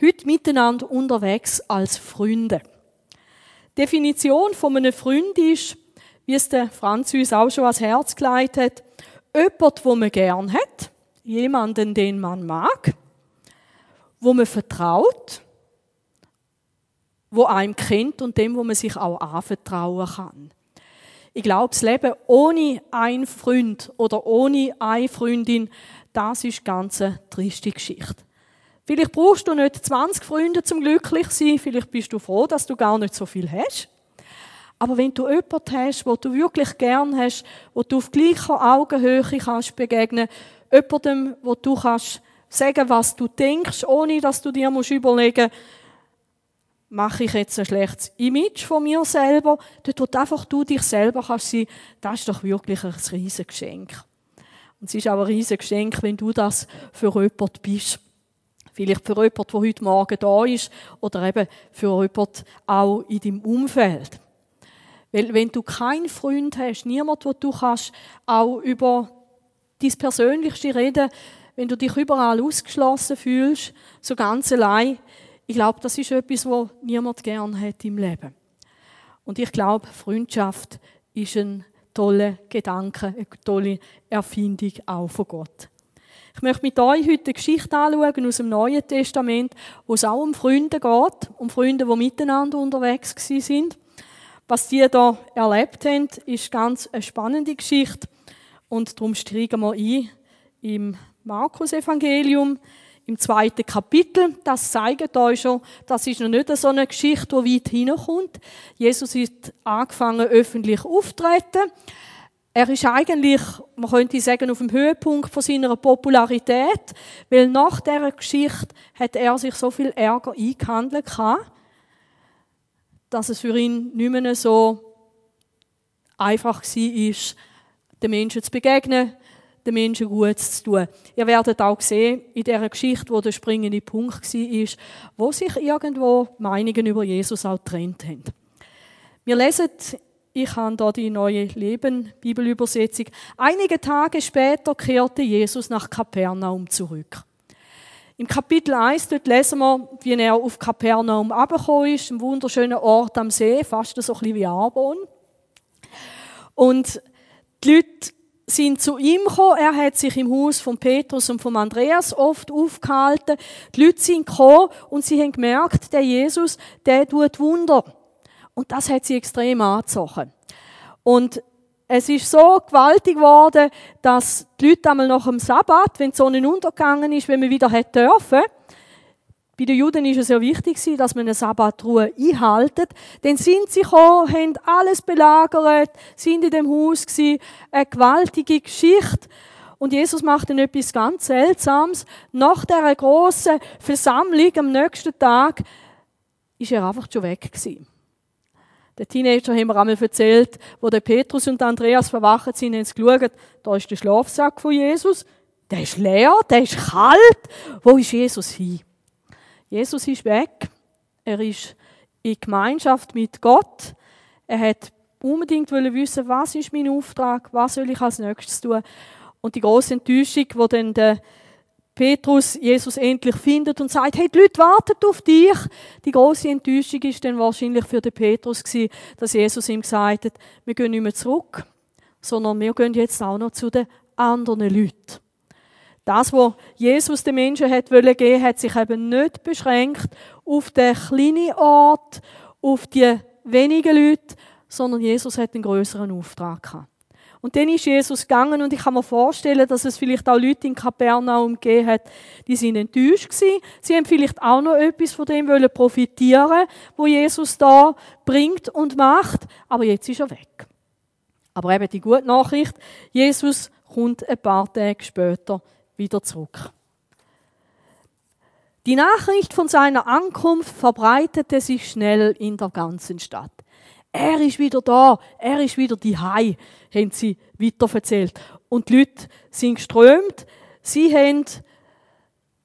Heute miteinander unterwegs als Freunde. Die Definition von einem Freund ist, wie es der Franz uns auch schon ans Herz geleitet hat, jemand, wo man gern hat, jemanden, den man mag, wo man vertraut, wo einem kennt und dem, wo man sich auch anvertrauen kann. Ich glaube, das Leben ohne einen Freund oder ohne eine Freundin, das ist ganz eine triste Geschichte. Vielleicht brauchst du nicht 20 Freunde zum glücklich sein, vielleicht bist du froh, dass du gar nicht so viel hast. Aber wenn du jemanden hast, wo du wirklich gern hast, wo du auf gleicher Augenhöhe kannst begegnen, jemandem, wo du kannst sagen, was du denkst, ohne dass du dir musst überlegen mache ich jetzt ein schlechtes Image von mir selber, dort wo einfach du dich selber kannst sein, das ist doch wirklich ein riesiges Geschenk. Und es ist auch ein riesiges Geschenk, wenn du das für jemanden bist. Vielleicht für jemanden, der heute Morgen da ist, oder eben für jemanden auch in deinem Umfeld. Weil wenn du keinen Freund hast, niemand, wo du kannst auch über dein Persönlichste reden, wenn du dich überall ausgeschlossen fühlst, so ganz allein, ich glaube, das ist etwas, was niemand gern hat im Leben. Und ich glaube, Freundschaft ist ein toller Gedanke, eine tolle Erfindung auch von Gott. Ich möchte mit euch heute eine Geschichte anschauen aus dem Neuen Testament, wo es auch um Freunde geht, um Freunde, die miteinander unterwegs sind. Was die da erlebt haben, ist ganz eine spannende Geschichte und darum steigen wir ein im Markus-Evangelium, im zweiten Kapitel. Das zeigt euch schon, das ist noch nicht so eine Geschichte, die weit hineinkommt. Jesus hat angefangen, öffentlich auftreten. Er ist eigentlich, man könnte sagen, auf dem Höhepunkt von seiner Popularität, weil nach dieser Geschichte hat er sich so viel Ärger eingehandelt dass es für ihn nicht mehr so einfach war, den Menschen zu begegnen, den Menschen gut zu tun. Ihr werdet auch sehen, in dieser Geschichte, wo der springende Punkt war, wo sich irgendwo Meinungen über Jesus auch getrennt haben. Wir lesen, ich habe hier die neue Leben Bibelübersetzung. Einige Tage später kehrte Jesus nach Kapernaum zurück. Im Kapitel 1 dort lesen wir, wie er auf Kapernaum abgekommen ist, ein wunderschöner Ort am See, fast so ein bisschen wie Arbon. Und die Leute sind zu ihm gekommen. Er hat sich im Haus von Petrus und von Andreas oft aufgehalten. Die Leute sind gekommen und sie haben gemerkt, der Jesus, der tut Wunder. Und das hat sie extrem angezogen. Und es ist so gewaltig geworden, dass die Leute einmal nach dem Sabbat, wenn die Sonne untergegangen ist, wenn man wieder hätte dürfen, bei den Juden ist es ja wichtig, dass man eine Sabbatruhe einhaltet. Dann sind sie gekommen, haben alles belagert, sind in dem Haus gewesen, eine gewaltige Geschichte. Und Jesus macht dann etwas ganz Seltsames. Nach dieser grossen Versammlung am nächsten Tag ist er einfach schon weg gewesen. Der Teenager haben wir einmal erzählt, wo der Petrus und Andreas verwacht sind, haben sie geschaut, da ist der Schlafsack von Jesus, der ist leer, der ist kalt. Wo ist Jesus hin? Jesus ist weg. Er ist in Gemeinschaft mit Gott. Er hat unbedingt wissen, was ist mein Auftrag, was soll ich als nächstes tun. Und die große Enttäuschung, wo dann der Petrus Jesus endlich findet und sagt, hey, die Leute warten auf dich. Die große Enttäuschung ist dann wahrscheinlich für den Petrus gewesen, dass Jesus ihm gesagt hat, wir gehen nicht mehr zurück, sondern wir gehen jetzt auch noch zu den anderen Leuten. Das, was Jesus den Menschen hat geben hat sich eben nicht beschränkt auf den kleinen Ort, auf die wenigen Leute, sondern Jesus hat einen größeren Auftrag gehabt. Und dann ist Jesus gegangen und ich kann mir vorstellen, dass es vielleicht auch Leute in Kapernaum gegeben hat, die sind enttäuscht gewesen. Sie haben vielleicht auch noch etwas von dem wollen profitieren, wo Jesus da bringt und macht. Aber jetzt ist er weg. Aber eben die gute Nachricht, Jesus kommt ein paar Tage später wieder zurück. Die Nachricht von seiner Ankunft verbreitete sich schnell in der ganzen Stadt. Er ist wieder da, er ist wieder die Hai, haben sie weiter erzählt. Und die Leute sind geströmt, sie haben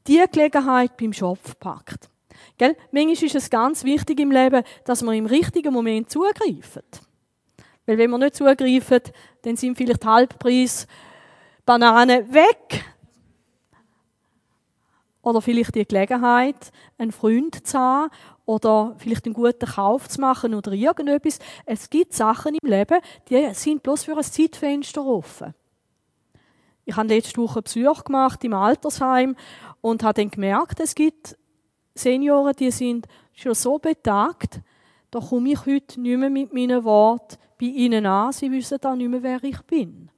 die Gelegenheit beim Schopf gepackt. Gell? Manchmal ist es ganz wichtig im Leben, dass wir im richtigen Moment zugreifen. Weil wenn wir nicht zugreifen, dann sind vielleicht Halbpreis Bananen weg oder vielleicht die Gelegenheit, einen Freund zu haben oder vielleicht einen guten Kauf zu machen oder irgendetwas. Es gibt Sachen im Leben, die sind bloß für ein Zeitfenster offen. Ich habe letzte Woche Besuch gemacht im Altersheim und habe dann gemerkt, es gibt Senioren, die sind schon so betagt, da komme ich heute nicht mehr mit meinen Worten bei ihnen an. Sie wissen auch nicht mehr, wer ich bin.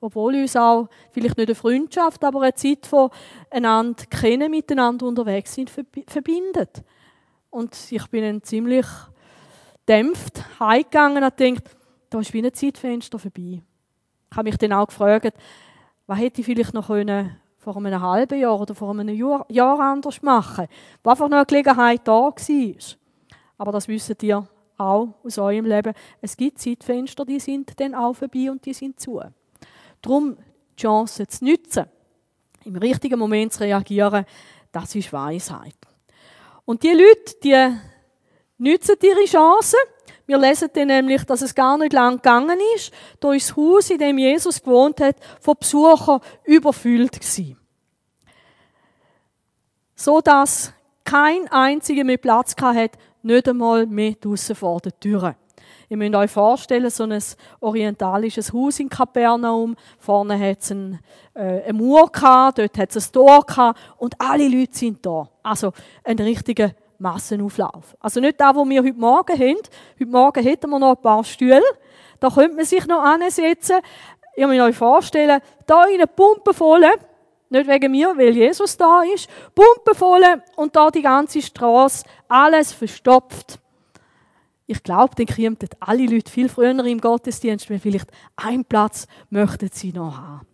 Obwohl uns auch vielleicht nicht eine Freundschaft, aber eine Zeit von einander kennen, miteinander unterwegs sind, verbindet. Und ich bin dann ziemlich dämpft heimgegangen und gedacht, da ist wie ein Zeitfenster vorbei. Ich habe mich dann auch gefragt, was hätte ich vielleicht noch können vor einem halben Jahr oder vor einem Jahr, Jahr anders machen wo einfach noch eine Gelegenheit da war. Aber das wisst ihr auch aus eurem Leben. Es gibt Zeitfenster, die sind dann auch vorbei und die sind zu. Darum die Chance zu nutzen, im richtigen Moment zu reagieren, das ist Weisheit. Und die Leute, die nutzen ihre Chancen. Wir lesen dann nämlich, dass es gar nicht lang gegangen ist. Da ist das Haus, in dem Jesus gewohnt hat, von Besuchern überfüllt gewesen. So dass kein einziger mehr Platz hat, nicht einmal mehr draussen vor der Tür. Ihr müsst euch vorstellen, so ein orientalisches Haus in Kapernaum. Vorne hat es ein, äh, eine Mauer gehabt, dort hat es ein Tor gehabt und alle Leute sind da. Also ein richtiger Massenauflauf. Also nicht da, wo wir heute Morgen haben. Heute Morgen hätten wir noch ein paar Stühle. Da könnte man sich noch ansetzen. Ihr müsst euch vorstellen, da in eine Pumpe voll, nicht wegen mir, weil Jesus da ist, Pumpe voll und da die ganze Straße, alles verstopft. Ich glaube, dann kämen alle Leute viel früher im Gottesdienst, weil vielleicht einen Platz möchten sie noch haben.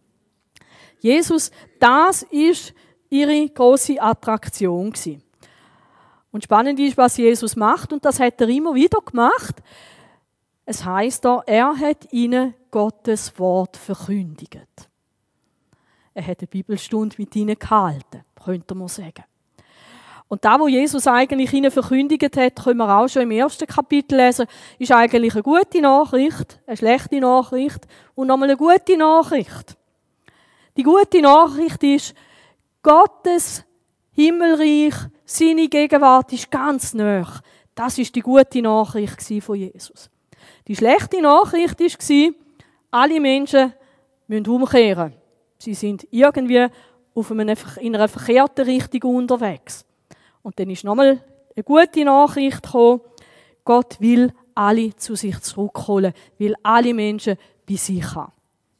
Jesus, das ist ihre große Attraktion gewesen. Und spannend ist, was Jesus macht, und das hat er immer wieder gemacht. Es heißt da, er hat ihnen Gottes Wort verkündigt. Er hat eine Bibelstunde mit ihnen gehalten, könnte man sagen. Und da, wo Jesus eigentlich ihnen verkündigt hat, können wir auch schon im ersten Kapitel lesen, ist eigentlich eine gute Nachricht, eine schlechte Nachricht und nochmal eine gute Nachricht. Die gute Nachricht ist, Gottes Himmelreich, seine Gegenwart ist ganz nah. Das ist die gute Nachricht von Jesus. Die schlechte Nachricht war, alle Menschen müssen umkehren. Sie sind irgendwie in einer verkehrten Richtung unterwegs. Und dann ist nochmal eine gute Nachricht gekommen. Gott will alle zu sich zurückholen, will alle Menschen bei sich haben.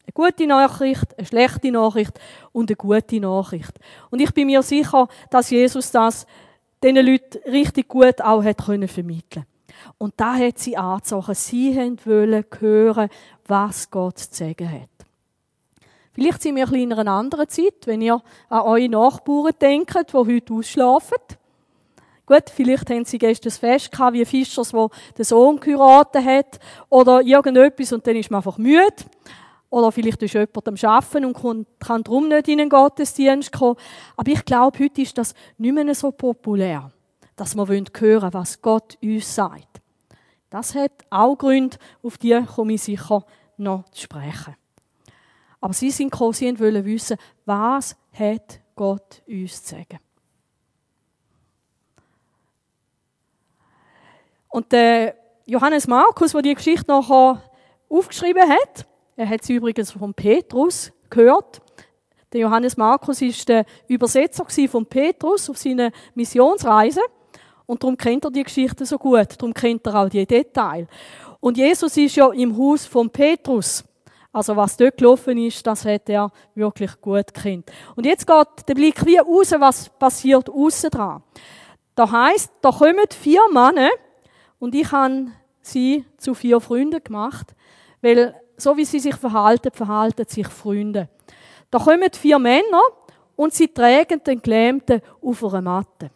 Eine gute Nachricht, eine schlechte Nachricht und eine gute Nachricht. Und ich bin mir sicher, dass Jesus das diesen Leuten richtig gut auch hat können vermitteln Und da hat sie angezogen. Sie wollen hören, was Gott zu sagen hat. Vielleicht sind wir ein in einer anderen Zeit, wenn ihr an eure Nachbarn denkt, die heute ausschlafen. Gut, vielleicht haben sie gestern Fest gehabt, wie Fischers, wo der Sohn geheiratet hat, oder irgendetwas und dann ist man einfach müde. Oder vielleicht ist jemand am Arbeiten und kann darum nicht in den Gottesdienst kommen. Aber ich glaube, heute ist das nicht mehr so populär, dass wir hören wollen, was Gott uns sagt. Das hat auch Gründe, auf die komme ich sicher noch zu sprechen. Aber sie sind gekommen, sie wollen wissen, was hat Gott uns zu sagen. Und der Johannes Markus, der die Geschichte nachher aufgeschrieben hat, er hat sie übrigens von Petrus gehört. Der Johannes Markus ist der Übersetzer von Petrus auf seiner Missionsreise. Und darum kennt er die Geschichte so gut. Darum kennt er auch die Details. Und Jesus ist ja im Haus von Petrus. Also was dort gelaufen ist, das hat er wirklich gut kennt. Und jetzt geht der Blick wie raus, was passiert außen dran. Da heißt, da kommen vier Männer und ich habe sie zu vier Freunden gemacht, weil so wie sie sich verhalten, verhalten sich Freunde. Da kommen vier Männer und sie tragen den Gelähmten auf einer Matte.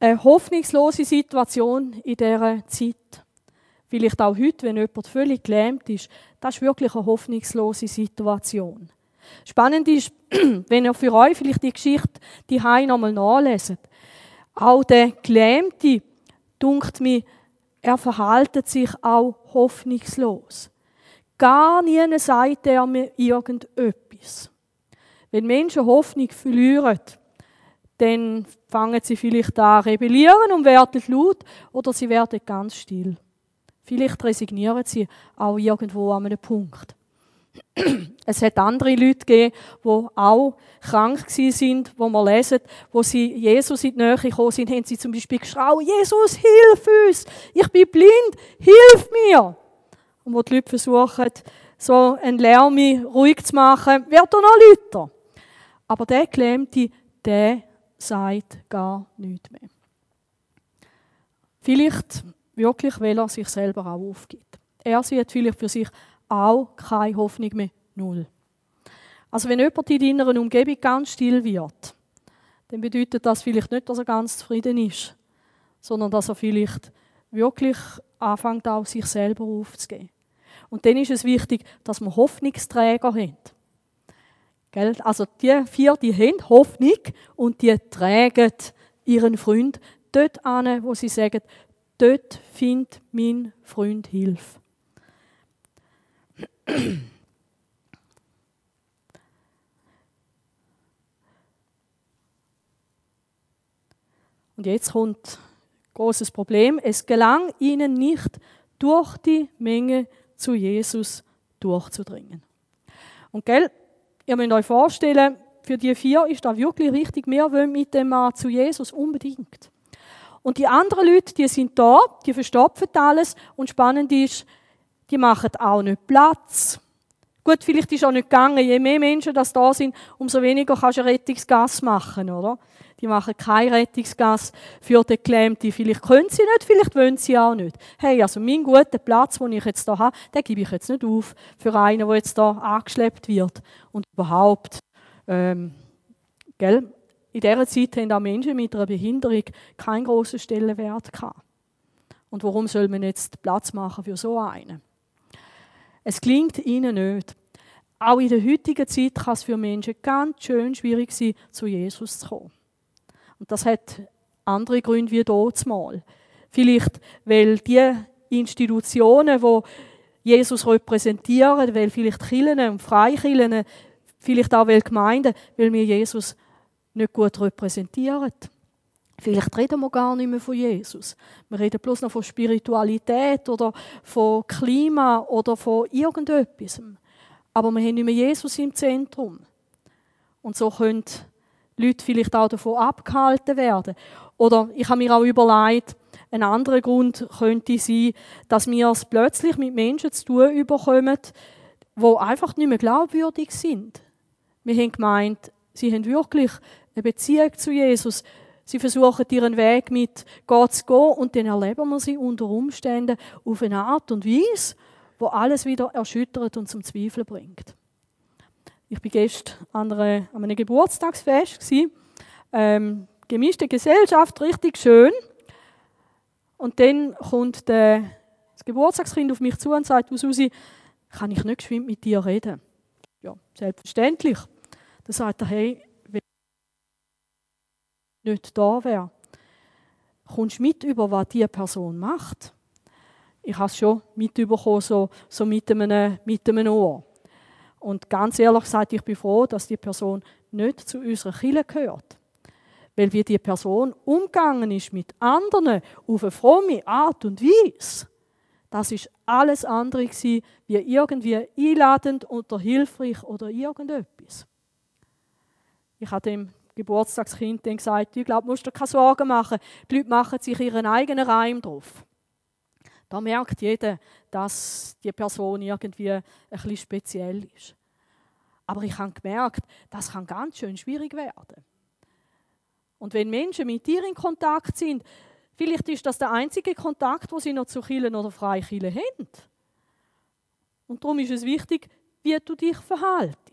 Eine hoffnungslose Situation in dieser Zeit. Vielleicht auch heute, wenn jemand völlig gelähmt ist. Das ist wirklich eine hoffnungslose Situation. Spannend ist, wenn ihr für euch vielleicht die Geschichte die nochmal nachlesen. Auch der Gelähmte dunkt mir, er verhaltet sich auch hoffnungslos. Gar nie sagt er mir irgendetwas. Wenn Menschen Hoffnung verlieren, dann fangen sie vielleicht an rebellieren und werden laut oder sie werden ganz still. Vielleicht resignieren sie auch irgendwo an einem Punkt. Es hat andere Leute gegeben, die auch krank sind, wo wir lesen, wo sie Jesus in die Nähe gekommen sind, haben sie zum Beispiel geschrien, Jesus, hilf uns! Ich bin blind, hilf mir! Und wo die Leute versuchen, so einen Lärm ruhig zu machen, wird er noch lauter. Aber der Gelähmte, der sagt gar nichts mehr. Vielleicht wirklich, weil er sich selber auch aufgibt. Er sieht vielleicht für sich auch keine Hoffnung mehr. Null. Also wenn jemand in deiner Umgebung ganz still wird, dann bedeutet das vielleicht nicht, dass er ganz zufrieden ist, sondern dass er vielleicht wirklich anfängt, auch sich selber aufzugeben. Und dann ist es wichtig, dass wir Hoffnungsträger haben. Also die vier, die haben Hoffnung und die tragen ihren Freund dort an, wo sie sagen, dort findet mein Freund Hilfe. Und jetzt kommt großes Problem. Es gelang ihnen nicht, durch die Menge zu Jesus durchzudringen. Und gell, ihr müsst euch vorstellen, für die vier ist da wirklich richtig. Wir wollen mit dem Mann zu Jesus unbedingt. Und die anderen Leute, die sind da, die verstopfen alles. Und spannend ist, die machen auch nicht Platz. Gut, vielleicht ist auch nicht gegangen. Je mehr Menschen das da sind, umso weniger kannst du Rettungsgas machen, oder? Die machen kein Rettungsgas für den Gelähmten. Vielleicht können sie nicht, vielleicht wollen sie auch nicht. Hey, also mein guter Platz, den ich jetzt hier habe, den gebe ich jetzt nicht auf für einen, der jetzt hier angeschleppt wird. Und überhaupt, ähm, gell? In dieser Zeit haben auch Menschen mit einer Behinderung keinen grossen Stellenwert gehabt. Und warum soll man jetzt Platz machen für so einen? Es klingt ihnen nicht. Auch in der heutigen Zeit kann es für Menschen ganz schön schwierig sein, zu Jesus zu kommen. Und das hat andere Gründe wie dort mal. Vielleicht, weil die Institutionen, die Jesus repräsentieren, weil vielleicht Kirchen und Freikirchen, vielleicht auch weil Gemeinden, weil wir Jesus nicht gut repräsentieren. Vielleicht reden wir gar nicht mehr von Jesus. Wir reden bloß noch von Spiritualität oder von Klima oder von irgendetwas. Aber wir haben nicht mehr Jesus im Zentrum. Und so können Leute vielleicht auch davon abgehalten werden. Oder ich habe mir auch überlegt, ein anderer Grund könnte sein, dass wir es plötzlich mit Menschen zu tun bekommen, die einfach nicht mehr glaubwürdig sind. Wir haben gemeint, sie haben wirklich eine Beziehung zu Jesus. Sie versuchen ihren Weg mit Gott zu gehen und dann erleben wir sie unter Umständen auf eine Art und Weise, wo alles wieder erschüttert und zum Zweifeln bringt. Ich war gestern an, einem Geburtstagsfest. Ähm, gemischte Gesellschaft, richtig schön. Und dann kommt der, das Geburtstagskind auf mich zu und sagt, du Susi, kann ich nicht geschwind mit dir reden? Ja, selbstverständlich. Dann sagt er, hey, nicht da wäre, kommst du mit über, was diese Person macht? Ich habe es schon mitbekommen, so, so mit, einem, mit einem Ohr. Und ganz ehrlich gesagt, ich bin froh, dass die Person nicht zu unserer Kirche gehört. Weil wie die Person umgegangen ist mit anderen auf eine fromme Art und Weise, das ist alles andere gewesen, wie irgendwie einladend oder hilfreich oder irgendetwas. Ich habe dem Geburtstagskind dann gesagt, ich glaube, musst dir keine Sorgen machen. Die Leute machen sich ihren eigenen Reim drauf. Da merkt jeder, dass die Person irgendwie ein bisschen speziell ist. Aber ich habe gemerkt, das kann ganz schön schwierig werden. Und wenn Menschen mit dir in Kontakt sind, vielleicht ist das der einzige Kontakt, wo sie noch zu Kirchen oder Freikirchen haben. Und darum ist es wichtig, wie du dich verhaltest.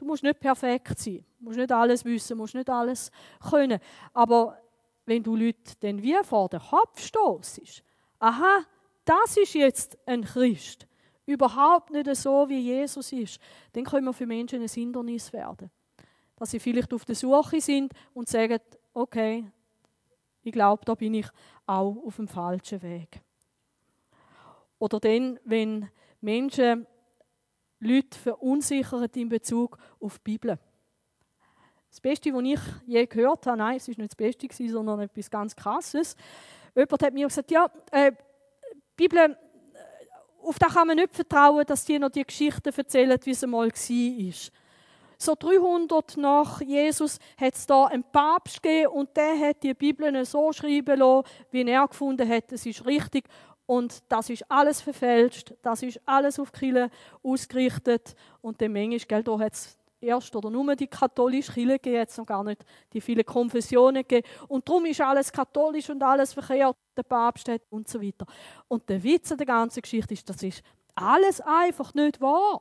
Du musst nicht perfekt sein, musst nicht alles wissen, musst nicht alles können. Aber wenn du Leute dann wie vor den Kopf stoßest, aha, das ist jetzt ein Christ, überhaupt nicht so, wie Jesus ist, dann können wir für Menschen ein Hindernis werden. Dass sie vielleicht auf der Suche sind und sagen, okay, ich glaube, da bin ich auch auf dem falschen Weg. Oder dann, wenn Menschen Leute verunsichern in Bezug auf die Bibel. Das Beste, was ich je gehört habe, nein, es war nicht das Beste, sondern etwas ganz Krasses. Jemand hat mir gesagt, ja, äh, die Bibel, äh, auf das kann man nicht vertrauen, dass die noch die Geschichten erzählen, wie es einmal war. So 300 nach Jesus hat es da einen Papst gegeben und der hat die Bibel so schreiben lassen, wie er gefunden hat, es ist richtig. Und das ist alles verfälscht, das ist alles auf Kirche ausgerichtet. Und dem manchmal, gell, da hat es erst oder nur die katholische Kirche gegeben, noch gar nicht die vielen Konfessionen gegeben. Und darum ist alles katholisch und alles verkehrt, der Papst hat und so weiter. Und der Witz der ganzen Geschichte ist, das ist alles einfach nicht wahr.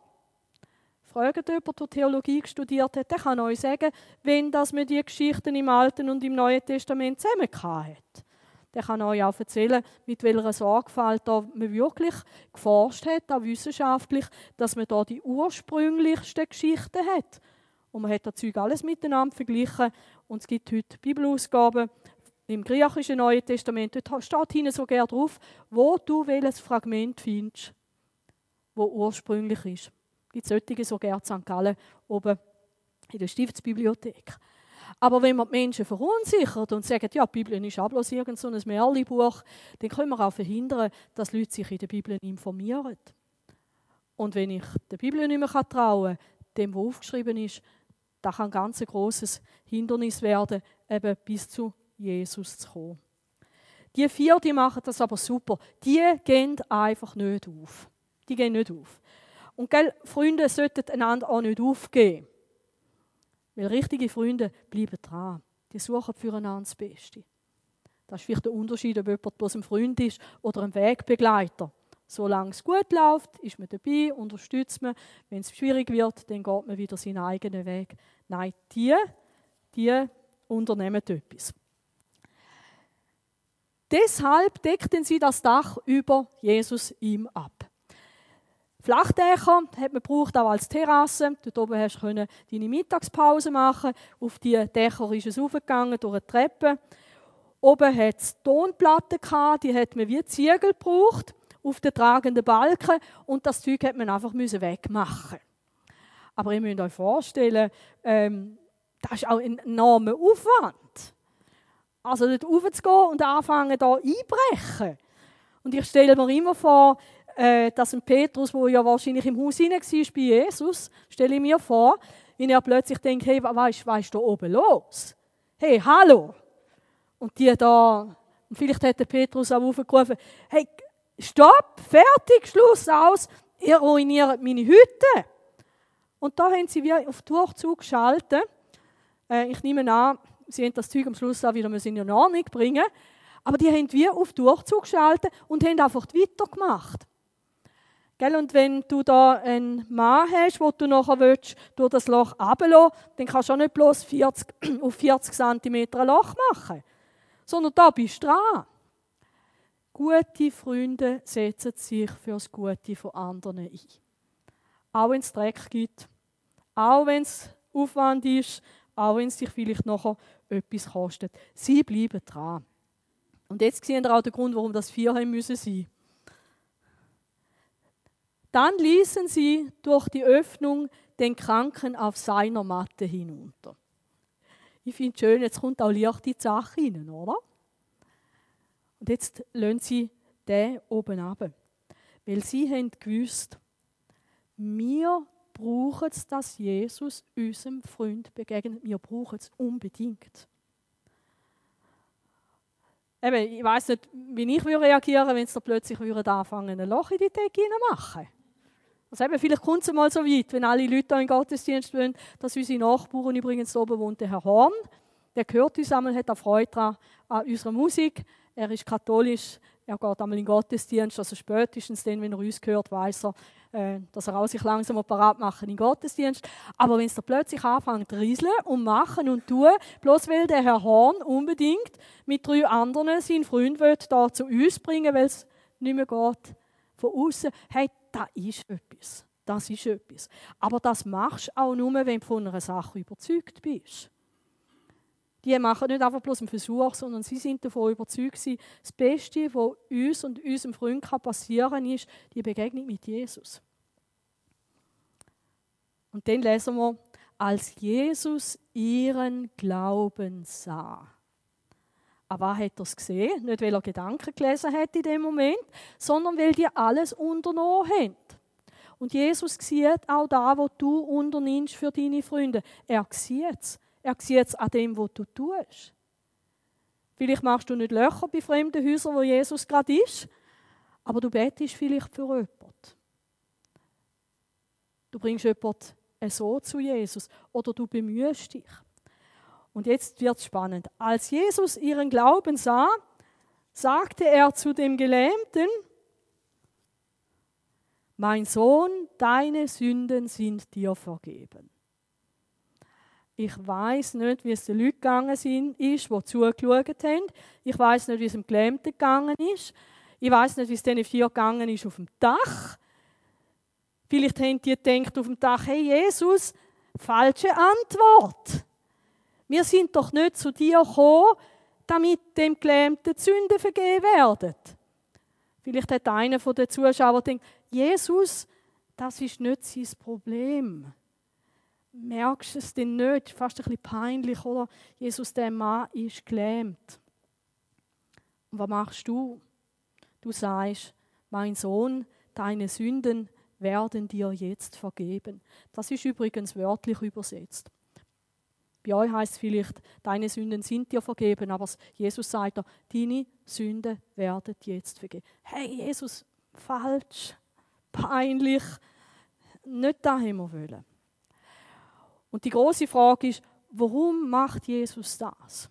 Fragt jemand, der Theologie studiert hat, der kann euch sagen, wenn das man die Geschichten im Alten und im Neuen Testament zusammen hat. Der kann euch auch erzählen, mit welcher Sorgfalt da man wirklich geforscht hat, auch wissenschaftlich, dass man da die ursprünglichsten Geschichten hat. Und man hat das Zeug alles miteinander verglichen. Und es gibt heute Bibelausgaben im griechischen Neuen Testament. Dort steht hinten so gerne drauf, wo du welches Fragment findest, wo ursprünglich ist. Gibt solche so gerne St. Gallen oben in der Stiftsbibliothek. Aber wenn man die Menschen verunsichert und sagt, ja, die Bibel ist auch bloß irgend so Märchenbuch, dann können wir auch verhindern, dass Leute sich in der Bibel informieren. Und wenn ich der Bibel nicht mehr trauen kann, dem, was aufgeschrieben ist, das kann ein ganz großes Hindernis werden, eben bis zu Jesus zu kommen. Die vier, die machen das aber super. Die gehen einfach nicht auf. Die gehen nicht auf. Und gell, Freunde sollten einander auch nicht aufgeben. Weil richtige Freunde bleiben dran. Die suchen füreinander das Beste. Das ist vielleicht der Unterschied, ob jemand bloß ein Freund ist oder ein Wegbegleiter. Solange es gut läuft, ist man dabei, unterstützt man. Wenn es schwierig wird, dann geht man wieder seinen eigenen Weg. Nein, die, die unternehmen etwas. Deshalb deckten sie das Dach über Jesus ihm ab. Flachdächer hat man gebraucht, auch als Terrasse. Dort oben hast du deine Mittagspause machen. Auf die Dächer ist es aufgegangen durch eine Treppe. Oben hat es Tonplatten gehabt, die hat man wie Ziegel gebraucht auf den tragenden Balken und das Zeug hat man einfach wegmachen. Aber ihr müsst euch vorstellen, ähm, das ist auch ein enormer Aufwand. Also dort raufzugehen und anfangen, da einbrechen. Und ich stelle mir immer vor, äh, dass ein Petrus, wo ja wahrscheinlich im Haus hinein war bei Jesus, stelle ich mir vor, wenn er plötzlich denkt, hey, was ist, da oben los? Hey, hallo! Und die da, und vielleicht der Petrus auch aufgerufen, hey, stopp, fertig, Schluss aus, ihr ruiniert meine Hütte. Und da haben sie wie auf Durchzug geschaltet. Äh, ich nehme an, sie haben das Zeug am Schluss auch wieder in Ordnung bringen. Aber die haben wie auf Durchzug geschaltet und haben einfach weitergemacht. Gell? Und wenn du da einen Mann hast, wo du nachher willst, durch das Loch runterlassen dann kannst du auch nicht bloß 40, auf 40 cm ein Loch machen, sondern da bist du dran. Gute Freunde setzen sich für das Gute von anderen ein. Auch wenn es Dreck gibt, auch wenn es Aufwand ist, auch wenn es dich vielleicht nachher etwas kostet. Sie bleiben dran. Und jetzt sehen wir auch den Grund, warum das vier haben müssen sein. Dann ließen sie durch die Öffnung den Kranken auf seiner Matte hinunter. Ich finde es schön, jetzt kommt auch Licht in die Sache rein, oder? Und jetzt lassen sie den oben ab. Weil sie haben gewusst, wir brauchen es, dass Jesus unserem Freund begegnet. Wir brauchen es unbedingt. Eben, ich weiß nicht, wie ich reagieren würde, wenn es plötzlich anfangen, ein Loch in die Decke machen. Also eben, vielleicht kommt es mal so weit, wenn alle Leute hier in den Gottesdienst wollen, dass unsere Nachbarn, übrigens oben wohnt der Herr Horn, der gehört uns einmal, hat auch Freude daran, an unserer Musik. Er ist katholisch, er geht einmal in den Gottesdienst, also spätestens dann, wenn er uns gehört, weiß er, äh, dass er auch sich langsam parat machen in Gottesdienst. Aber wenn es da plötzlich anfängt rieseln und machen und tun, bloß weil der Herr Horn unbedingt mit drei anderen seinen Freund will, da zu uns bringen, weil es nicht mehr geht, von außen, hey, das ist etwas. Das ist etwas. Aber das machst du auch nur, wenn du von einer Sache überzeugt bist. Die machen nicht einfach bloß einen Versuch, sondern sie sind davon überzeugt, das Beste, was uns und unserem Freund passieren kann, ist die Begegnung mit Jesus. Und dann lesen wir, als Jesus ihren Glauben sah. Aber hat er es gesehen? Nicht, weil er Gedanken gelesen hat in dem Moment, sondern weil die alles unternommen haben. Und Jesus sieht auch da, wo du unternimmst für deine Freunde. Er sieht es. Er sieht es an dem, was du tust. Vielleicht machst du nicht Löcher bei fremden Häusern, wo Jesus gerade ist, aber du betest vielleicht für jemanden. Du bringst jemanden so zu Jesus oder du bemühst dich. Und jetzt wird spannend. Als Jesus ihren Glauben sah, sagte er zu dem Gelähmten, mein Sohn, deine Sünden sind dir vergeben. Ich weiß nicht, wie es den Leuten gegangen ist, die zugeschaut haben. Ich weiß nicht, wie es dem Gelähmten gegangen ist. Ich weiß nicht, wie es diesen vier gegangen ist auf dem Dach. Vielleicht haben die gedacht auf dem Dach, hey Jesus, falsche Antwort. Wir sind doch nicht zu dir gekommen, damit dem Gelähmten die Sünden vergeben werden. Vielleicht hat einer von den Zuschauern gedacht, Jesus, das ist nicht sein Problem. Merkst du es denn nicht? Fast ein bisschen peinlich, oder? Jesus, der Mann ist gelähmt. Und was machst du? Du sagst, mein Sohn, deine Sünden werden dir jetzt vergeben. Das ist übrigens wörtlich übersetzt. Bei euch heißt es vielleicht, deine Sünden sind dir vergeben, aber Jesus sagt dir, deine Sünden werden jetzt vergeben. Hey, Jesus, falsch, peinlich, nicht dahin wir wollen. Und die große Frage ist, warum macht Jesus das?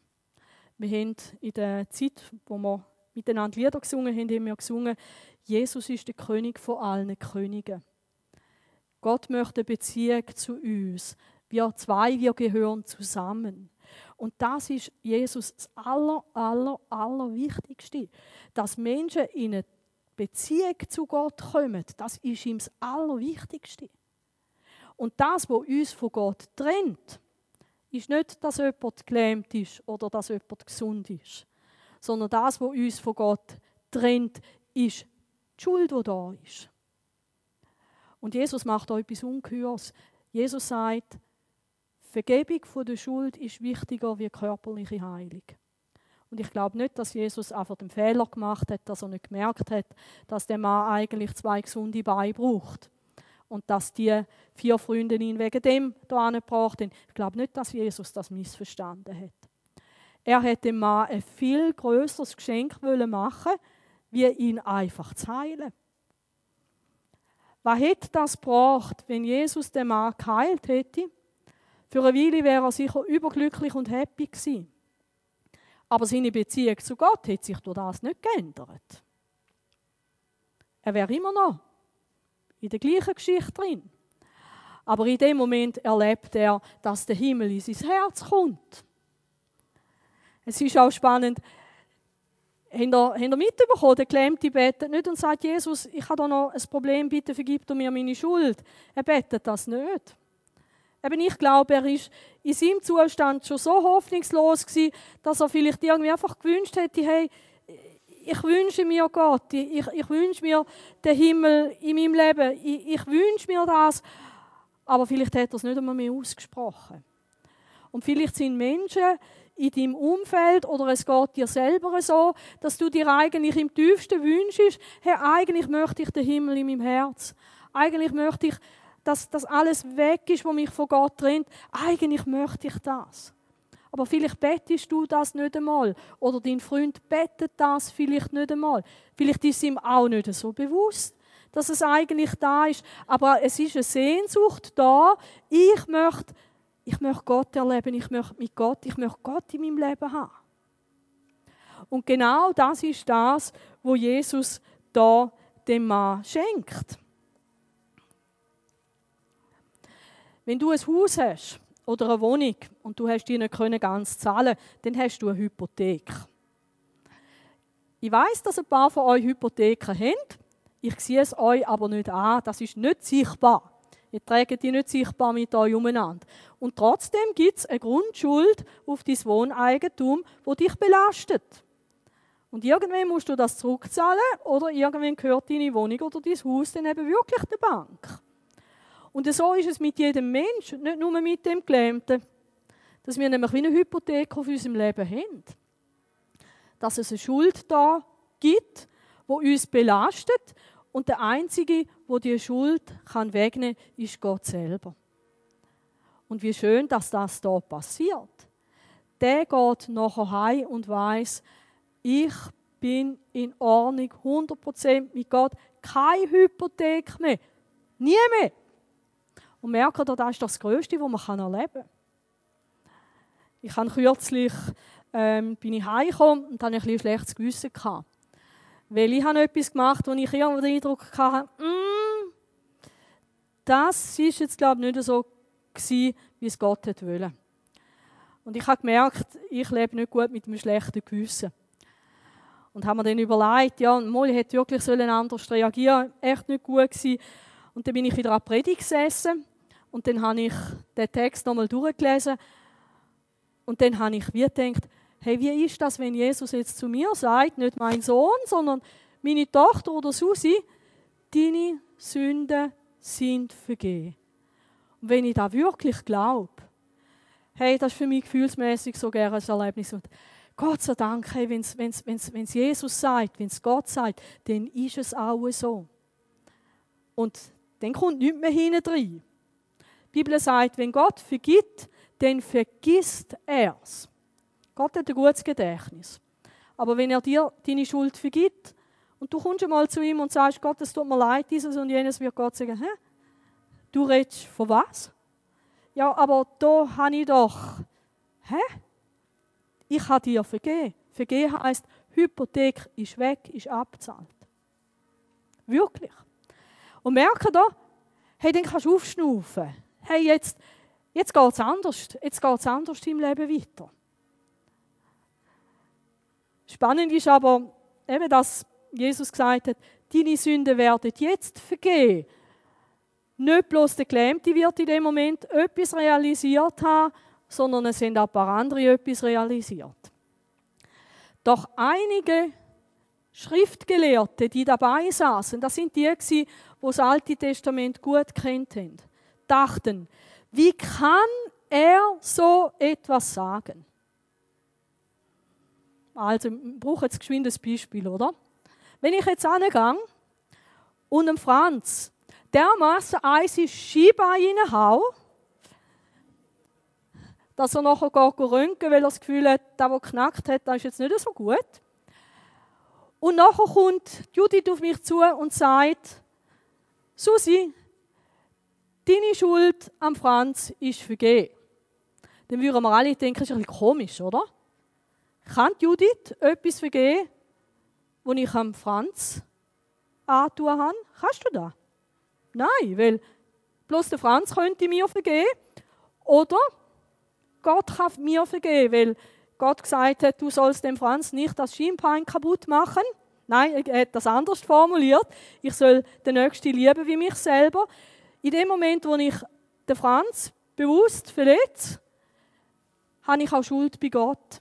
Wir haben in der Zeit, wo wir miteinander Lieder gesungen haben, haben wir gesungen, Jesus ist der König von allen Königen. Gott möchte Beziehung zu uns. Wir zwei, wir gehören zusammen. Und das ist Jesus das aller, aller, aller Wichtigste. Dass Menschen in eine Beziehung zu Gott kommen, das ist ihm das Allerwichtigste. Und das, was uns von Gott trennt, ist nicht, dass jemand gelähmt ist oder dass jemand gesund ist, sondern das, was uns von Gott trennt, ist die Schuld, die da ist. Und Jesus macht auch etwas Ungeheures. Jesus sagt, Vergebung der Schuld ist wichtiger wie körperliche Heilung. Und ich glaube nicht, dass Jesus einfach den Fehler gemacht hat, dass er nicht gemerkt hat, dass der Mann eigentlich zwei gesunde Beine braucht. Und dass die vier Freunde ihn wegen dem da gebracht haben. Ich glaube nicht, dass Jesus das missverstanden hat. Er hätte dem Mann ein viel größeres Geschenk machen wie ihn einfach zu heilen. Was hätte das gebracht, wenn Jesus den Mann geheilt hätte? Für eine Weile wäre er sicher überglücklich und happy gewesen. Aber seine Beziehung zu Gott hat sich durch das nicht geändert. Er wäre immer noch in der gleichen Geschichte drin. Aber in dem Moment erlebt er, dass der Himmel in sein Herz kommt. Es ist auch spannend, Habt ihr, mitbekommen, der Gelähmte betet nicht und sagt, Jesus, ich habe da noch ein Problem, bitte vergib du mir meine Schuld. Er betet das nicht. Eben, ich glaube, er ist in seinem Zustand schon so hoffnungslos gewesen, dass er vielleicht irgendwie einfach gewünscht hätte, hey, ich wünsche mir Gott, ich, ich wünsche mir den Himmel in meinem Leben, ich, ich wünsche mir das, aber vielleicht hat er es nicht einmal mehr ausgesprochen. Und vielleicht sind Menschen in deinem Umfeld oder es geht dir selber so, dass du dir eigentlich im tiefsten wünschst, hey, eigentlich möchte ich den Himmel in meinem Herz. Eigentlich möchte ich, dass das alles weg ist, was mich von Gott trennt. Eigentlich möchte ich das. Aber vielleicht bettest du das nicht einmal. Oder dein Freund bettet das vielleicht nicht einmal. Vielleicht ist ihm auch nicht so bewusst, dass es eigentlich da ist. Aber es ist eine Sehnsucht da. Ich möchte ich möchte Gott erleben, ich möchte mit Gott, ich möchte Gott in meinem Leben haben. Und genau das ist das, wo Jesus da dem Mann schenkt. Wenn du ein Haus hast oder eine Wohnung und du hast die nicht ganz zahlen, dann hast du eine Hypothek. Ich weiß, dass ein paar von euch Hypotheken haben. Ich sehe es euch aber nicht an. Das ist nicht sichtbar. Ihr trägt die nicht sichtbar mit euch umeinander. Und trotzdem gibt es eine Grundschuld auf dein Wohneigentum, wo dich belastet. Und irgendwann musst du das zurückzahlen oder irgendwann gehört deine Wohnung oder dein Haus dann eben wirklich der Bank. Und so ist es mit jedem Menschen, nicht nur mit dem Gelähmten, dass wir nämlich wie eine Hypothek auf unserem Leben haben. Dass es eine Schuld da gibt, wo uns belastet und der einzige, wo die Schuld kann wegnehmen, ist Gott selber. Und wie schön, dass das da passiert. Der geht nachher heim und weiß, ich bin in Ordnung, 100% mit Gott, keine Hypothek mehr, nie mehr. Und merkt ihr, das ist das Größte, was man erleben kann. Ich habe kürzlich ähm, bin ich heimgekommen und hatte ein, schlechtes Gewissen. Gehabt. Weil ich habe etwas gemacht, wo ich irgendwo den Eindruck hatte, mm, das ist jetzt, glaube ich, nicht so gewesen, wie es Gott wollte. Und ich habe gemerkt, ich lebe nicht gut mit einem schlechten Gewissen. Und haben mir dann überlegt, ja, ich hätte wirklich anders reagieren echt nicht gut gewesen. Und dann bin ich wieder an die Predigt gesessen und dann habe ich den Text nochmal durchgelesen und dann habe ich wie gedacht, hey, wie ist das, wenn Jesus jetzt zu mir sagt, nicht mein Sohn, sondern meine Tochter oder Susi, deine Sünden sind vergeben. Und wenn ich da wirklich glaube, hey, das ist für mich gefühlsmäßig so gerne ein Erlebnis. Und Gott sei Dank, hey, wenn es Jesus sagt, wenn es Gott sagt, dann ist es auch so. Und dann kommt nichts mehr hinten rein. Die Bibel sagt, wenn Gott vergibt, dann vergisst er es. Gott hat ein gutes Gedächtnis. Aber wenn er dir deine Schuld vergibt und du kommst einmal zu ihm und sagst, Gott, es tut mir leid, dieses und jenes, wird Gott sagen, hä? Du redest von was? Ja, aber da habe ich doch, hä? Ich habe dir vergeben. Vergeben heißt, Hypothek ist weg, ist abgezahlt. Wirklich. Und merke da, hey, dann kannst du aufschnaufen. Hey, jetzt, Jetzt geht es anders. Jetzt geht es anders im Leben weiter. Spannend ist aber eben, dass Jesus gesagt hat, deine Sünden werden jetzt vergehen. Nicht bloß der Gelähmte wird in dem Moment etwas realisiert haben, sondern es sind auch ein paar andere etwas realisiert. Doch einige Schriftgelehrte, die dabei saßen, das sind die, die das Alte Testament gut kennt haben, dachten, wie kann er so etwas sagen? Also, ich brauche jetzt geschwind ein Beispiel, oder? Wenn ich jetzt angehe und dem Franz dermaßen eins in Scheibe reinhau, dass er nachher geht röntgen, weil er das Gefühl hat, der, der knackt hat, das ist jetzt nicht so gut. Und nachher kommt Judith auf mich zu und sagt, Susi, deine Schuld am Franz ist vergeben. Dann würden wir alle denken, das ist ein bisschen komisch, oder? Kann Judith etwas vergeben, was ich am Franz antun habe? Kannst du das? Nein, weil bloß der Franz könnte mir vergeben. Oder Gott kann mir vergeben, weil Gott gesagt hat, du sollst dem Franz nicht das Schienbein kaputt machen. Nein, er hat das anders formuliert. Ich soll den Nächsten lieben wie mich selber. In dem Moment, wo ich den Franz bewusst verletze, habe ich auch Schuld bei Gott.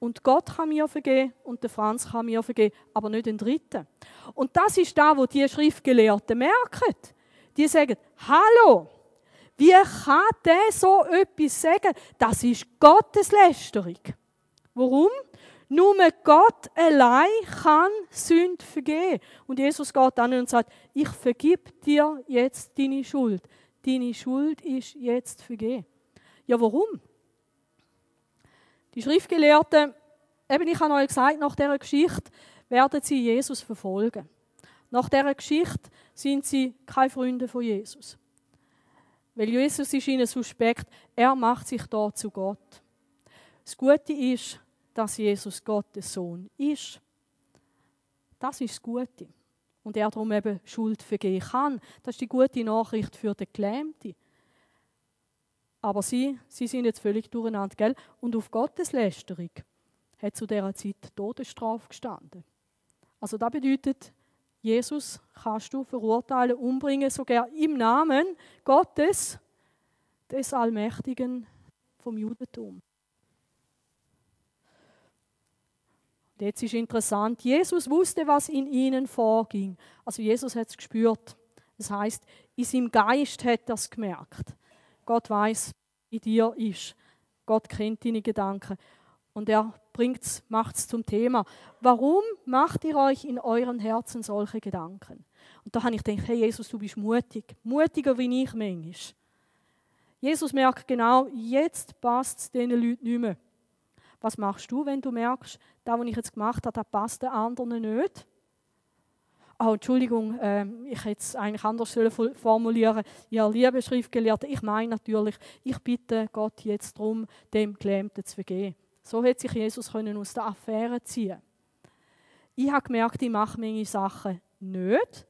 Und Gott kann mir vergeben und der Franz kann mir vergeben, aber nicht den Dritten. Und das ist da, wo die Schriftgelehrten merken. Die sagen, hallo, wie kann der so etwas sagen? Das ist Gotteslästerung. Warum? Nur Gott allein kann Sünde vergeben. Und Jesus geht an und sagt, ich vergib dir jetzt deine Schuld. Deine Schuld ist jetzt vergeben. Ja, warum? Die Schriftgelehrten, eben ich habe euch gesagt, nach dieser Geschichte werden sie Jesus verfolgen. Nach dieser Geschichte sind sie keine Freunde von Jesus. Weil Jesus ist ihnen suspekt, er macht sich da zu Gott. Das Gute ist, dass Jesus Gottes Sohn ist. Das ist das Gute. Und er darum eben Schuld vergehen kann. Das ist die gute Nachricht für den Gelähmten. Aber sie, sie sind jetzt völlig durcheinander, gell? Und auf Gottes Lästerung hat zu dieser Zeit Todesstrafe gestanden. Also das bedeutet, Jesus kannst du verurteilen, umbringen, sogar im Namen Gottes, des Allmächtigen vom Judentum. Und jetzt ist interessant, Jesus wusste, was in ihnen vorging. Also Jesus hat es gespürt. Das heißt, in seinem Geist hat er es gemerkt. Gott weiß, in dir ist. Gott kennt deine Gedanken. Und er macht es zum Thema. Warum macht ihr euch in euren Herzen solche Gedanken? Und da habe ich gedacht, hey Jesus, du bist mutig. Mutiger wie ich manchmal. Jesus merkt genau, jetzt passt es diesen Leuten nicht mehr. Was machst du, wenn du merkst, das, was ich jetzt gemacht habe, das passt den anderen nicht? Oh, Entschuldigung, äh, ich hätte es eigentlich anders formulieren Ja, liebe Schriftgelehrte, ich meine natürlich, ich bitte Gott jetzt darum, dem Gelähmten zu vergeben. So hätte sich Jesus können aus der Affäre ziehen Ich habe gemerkt, ich mache meine Sachen nicht,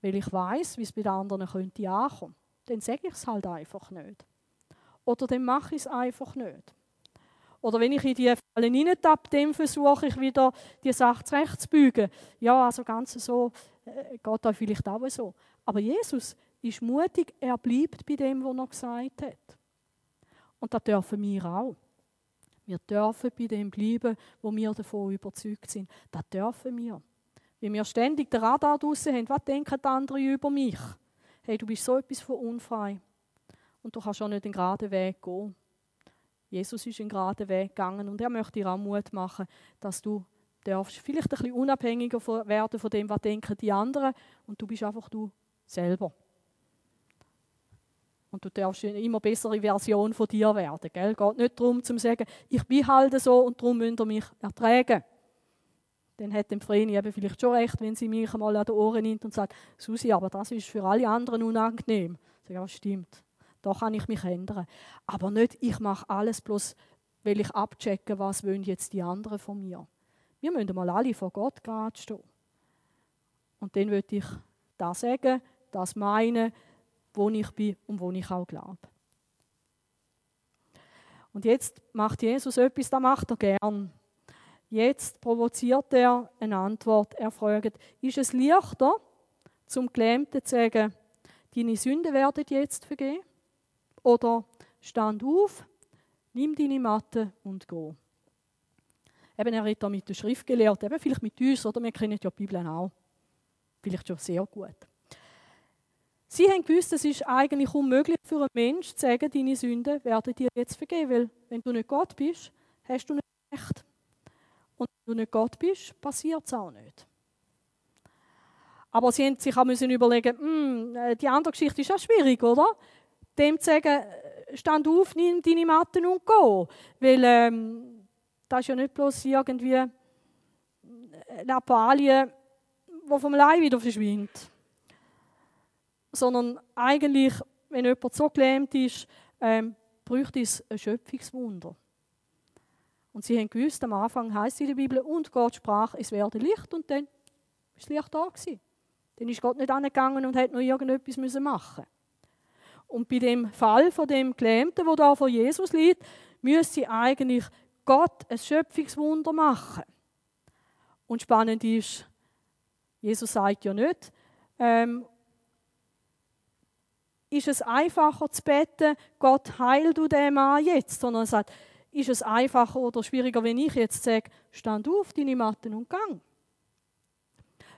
weil ich weiß, wie es bei den anderen könnte ankommen. Dann sage ich es halt einfach nicht. Oder dann mache ich es einfach nicht. Oder wenn ich in die Falle hineintappe, dann versuche ich wieder, die Sache zurechtzubügen. Ja, also ganz so äh, geht da vielleicht auch so. Aber Jesus ist mutig, er bleibt bei dem, was er gesagt hat. Und das dürfen wir auch. Wir dürfen bei dem bleiben, wo wir davon überzeugt sind. Das dürfen wir. Wenn wir ständig den Radar draussen haben, was denken die anderen über mich? Hey, du bist so etwas von unfrei. Und du kannst auch nicht den geraden Weg gehen. Jesus ist den geraden Weg gegangen und er möchte dir auch Mut machen, dass du darfst vielleicht ein bisschen unabhängiger werden von dem, was denken die anderen und du bist einfach du selber. Und du darfst eine immer bessere Version von dir werden. Gell? Geht nicht darum, zu sagen, ich bin halt so und darum müsst ihr mich ertragen. Dann hat dem Vreni eben vielleicht schon recht, wenn sie mich einmal an die Ohren nimmt und sagt, Susi, aber das ist für alle anderen unangenehm. Ich sage, ja, stimmt. Da kann ich mich ändern. Aber nicht, ich mache alles bloß, weil ich abchecke, was wollen jetzt die anderen von mir. Wir müssen mal alle vor Gott gerade stehen. Und dann würde ich das sagen, das meinen, wo ich bin und wo ich auch glaube. Und jetzt macht Jesus etwas, das macht er gern. Jetzt provoziert er eine Antwort. Er fragt, ist es leichter, zum Gelähmten zu sagen, deine Sünden werden jetzt vergeben? Oder stand auf, nimm deine Matte und geh. Eben, er hat da mit der Schrift gelehrt, eben vielleicht mit uns, oder wir kennen ja die Bibel auch. Vielleicht schon sehr gut. Sie haben gewusst, es ist eigentlich unmöglich für einen Menschen zu sagen, deine Sünden werden dir jetzt vergeben, weil wenn du nicht Gott bist, hast du nicht Recht. Und wenn du nicht Gott bist, passiert es auch nicht. Aber sie haben sich auch überlegen, hm, äh, die andere Geschichte ist auch schwierig, oder? Dem zu sagen, stand auf, nimm deine Matten und geh. Weil ähm, das ist ja nicht bloß irgendwie eine Lappalie, die vom Leib wieder verschwindet. Sondern eigentlich, wenn jemand so gelähmt ist, ähm, bräuchte es ein Schöpfungswunder. Und sie haben gewusst, am Anfang heißt in der Bibel, und Gott sprach, es werde Licht, und dann war das Licht da. Gewesen. Dann ist Gott nicht angegangen und hat noch irgendetwas machen müssen. Und bei dem Fall von dem Gelähmten, wo da vor Jesus liegt, müsste eigentlich Gott ein Schöpfungswunder machen. Und spannend ist, Jesus sagt ja nicht, ähm, ist es einfacher zu beten, Gott heil du den Mann jetzt, sondern er sagt, ist es einfacher oder schwieriger, wenn ich jetzt sage, stand auf, deine Matten und gang.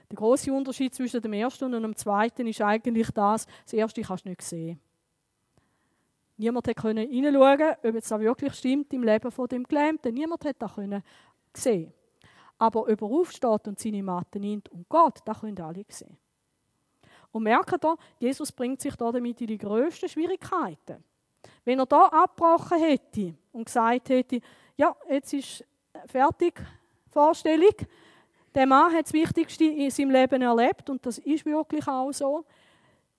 Der große Unterschied zwischen dem ersten und dem zweiten ist eigentlich das, das erste kannst du nicht sehen. Niemand konnte hineinschauen, ob es wirklich stimmt im Leben von dem Gelähmten. Niemand hat das sehen. Aber ob er aufsteht und seine Matte nimmt und Gott, das können alle sehen. Und merkt ihr, Jesus bringt sich da damit in die grössten Schwierigkeiten. Wenn er da abgebrochen hätte und gesagt hätte, ja, jetzt ist fertig, Vorstellung, der Mann hat das Wichtigste in seinem Leben erlebt und das ist wirklich auch so.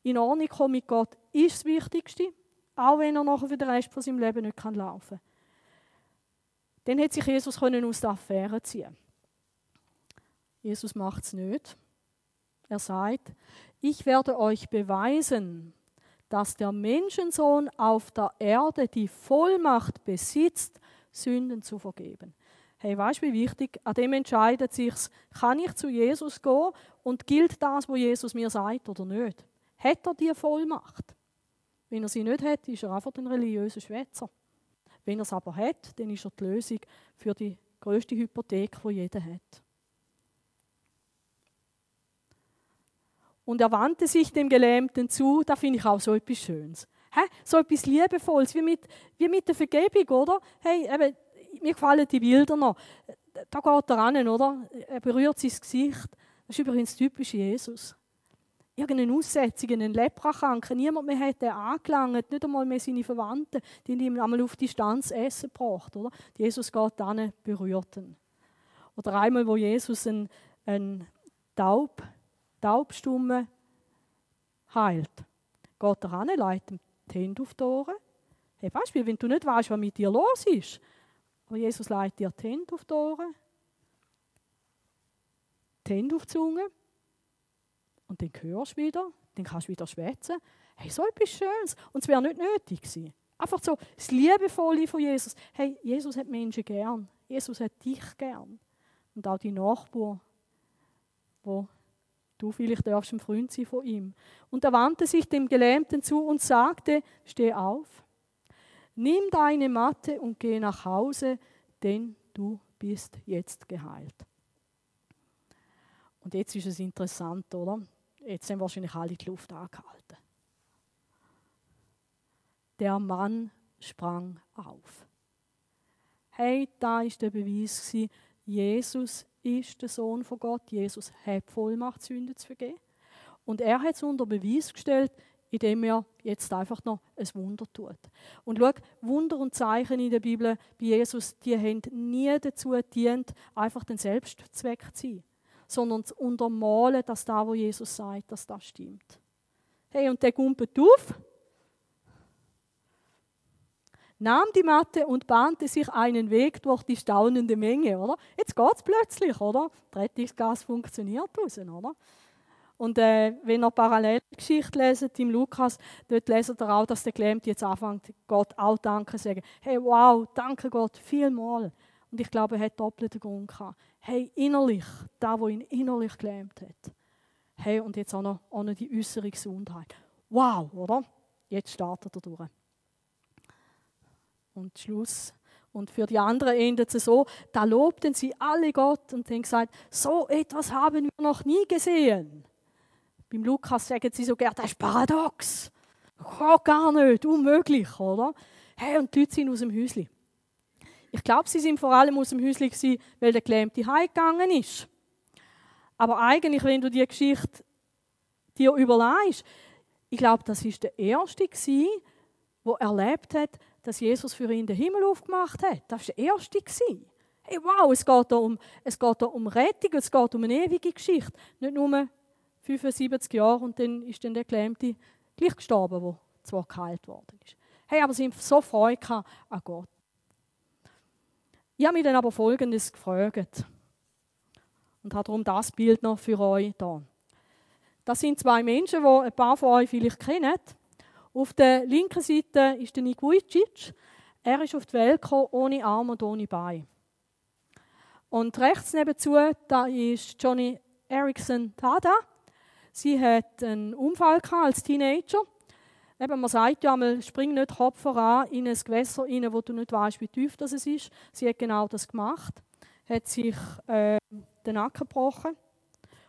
In Ordnung kommen mit Gott ist das Wichtigste. Auch wenn er nachher für den Rest von seinem Leben nicht laufen kann. Dann hätte sich Jesus aus der Affäre ziehen Jesus macht es nicht. Er sagt, ich werde euch beweisen, dass der Menschensohn auf der Erde die Vollmacht besitzt, Sünden zu vergeben. Hey, weißt du, wie wichtig? An dem entscheidet sich, kann ich zu Jesus gehen und gilt das, was Jesus mir sagt oder nicht? Hat er die Vollmacht? Wenn er sie nicht hat, ist er einfach ein religiöser Schwätzer. Wenn er es aber hat, dann ist er die Lösung für die größte Hypothek, die jeder hat. Und er wandte sich dem Gelähmten zu. Da finde ich auch so etwas Schönes. Hä? So etwas Liebevolles, wie mit, wie mit der Vergebung, oder? Hey, eben, mir gefallen die Bilder noch. Da geht er an, oder? Er berührt sein Gesicht. Das ist übrigens typisch Jesus. Irgendeine Aussetzung, einen Leprakranken, niemand mehr hat ihn angelangt, nicht einmal mehr seine Verwandten, die ihm einmal auf Distanz Essen gebracht, oder? Jesus geht an, berührt ihn. Oder einmal, wo Jesus einen, einen Taub, Taubstummen heilt. Geht er an, leitet ihm die Hände auf die Ohren. Hey, Beispiel, wenn du nicht weißt, was mit dir los ist, aber Jesus leitet dir die Hände auf die Ohren, die Hände auf die Zunge und dann hörst du wieder, dann kannst du wieder schwätzen. Hey, so etwas Schönes. Und es wäre nicht nötig gewesen. Einfach so das Liebevolle von Jesus. Hey, Jesus hat Menschen gern. Jesus hat dich gern. Und auch die Nachbarn, wo du vielleicht darfst ein Freund sein von ihm. Und er wandte sich dem Gelähmten zu und sagte, steh auf, nimm deine Matte und geh nach Hause, denn du bist jetzt geheilt. Und jetzt ist es interessant, oder? Jetzt sind wahrscheinlich alle die Luft angehalten. Der Mann sprang auf. Hey, da ist der Beweis gewesen, Jesus ist der Sohn von Gott. Jesus hat Vollmacht, Sünden zu vergeben. Und er hat es unter Beweis gestellt, indem er jetzt einfach noch ein Wunder tut. Und schau, Wunder und Zeichen in der Bibel bei Jesus, die haben nie dazu gedient, einfach den Selbstzweck zu sein sondern zu untermalen, dass da, wo Jesus sagt, dass das stimmt. Hey, und der gumpelt auf, nahm die Matte und bahnte sich einen Weg durch die staunende Menge, oder? Jetzt geht es plötzlich, oder? Rettungsgas funktioniert raus, oder? Und äh, wenn ihr Parallelgeschichte leset im Lukas, dort leset ihr auch, dass der Gelähmte jetzt anfängt, Gott auch Danke zu sagen. Hey, wow, danke Gott, vielmal. Und ich glaube, er hat doppelten Grund gehabt. Hey, innerlich, da, wo ihn innerlich gelähmt hat. Hey, und jetzt auch noch, auch noch die äußere Gesundheit. Wow, oder? Jetzt startet er durch. Und Schluss. Und für die anderen endet es so, da lobten sie alle Gott und haben gesagt, so etwas haben wir noch nie gesehen. Beim Lukas sagen sie sogar, das ist paradox. Oh, gar nicht, unmöglich, oder? Hey, und die Leute sind aus dem Häuschen. Ich glaube, sie sind vor allem aus dem Häuschen, weil der Gelähmte heimgegangen ist. Aber eigentlich, wenn du die Geschichte dir überlegst, ich glaube, das ist der Erste gewesen, der erlebt hat, dass Jesus für ihn den Himmel aufgemacht hat. Das war der Erste. Gewesen. Hey, wow, es geht, da um, es geht da um Rettung, es geht um eine ewige Geschichte. Nicht nur 75 Jahre und dann ist dann der Gelähmte gleich gestorben, der zwar geheilt worden ist. Hey, aber sie haben so Freude an Gott. Ich habe mich dann aber Folgendes gefragt und habe darum das Bild noch für euch da. Das sind zwei Menschen, die ein paar von euch vielleicht kennen. Auf der linken Seite ist der Nick Vujicic. Er ist auf die Welt gekommen, ohne Arm und ohne Bein. Und rechts nebenzu, da ist Johnny Erickson Tada. Sie hat einen Unfall als Teenager Eben, man sagt ja einmal, spring nicht Kopf voran in ein Gewässer rein, wo du nicht weißt, wie tief das ist. Sie hat genau das gemacht, hat sich äh, den Nacken gebrochen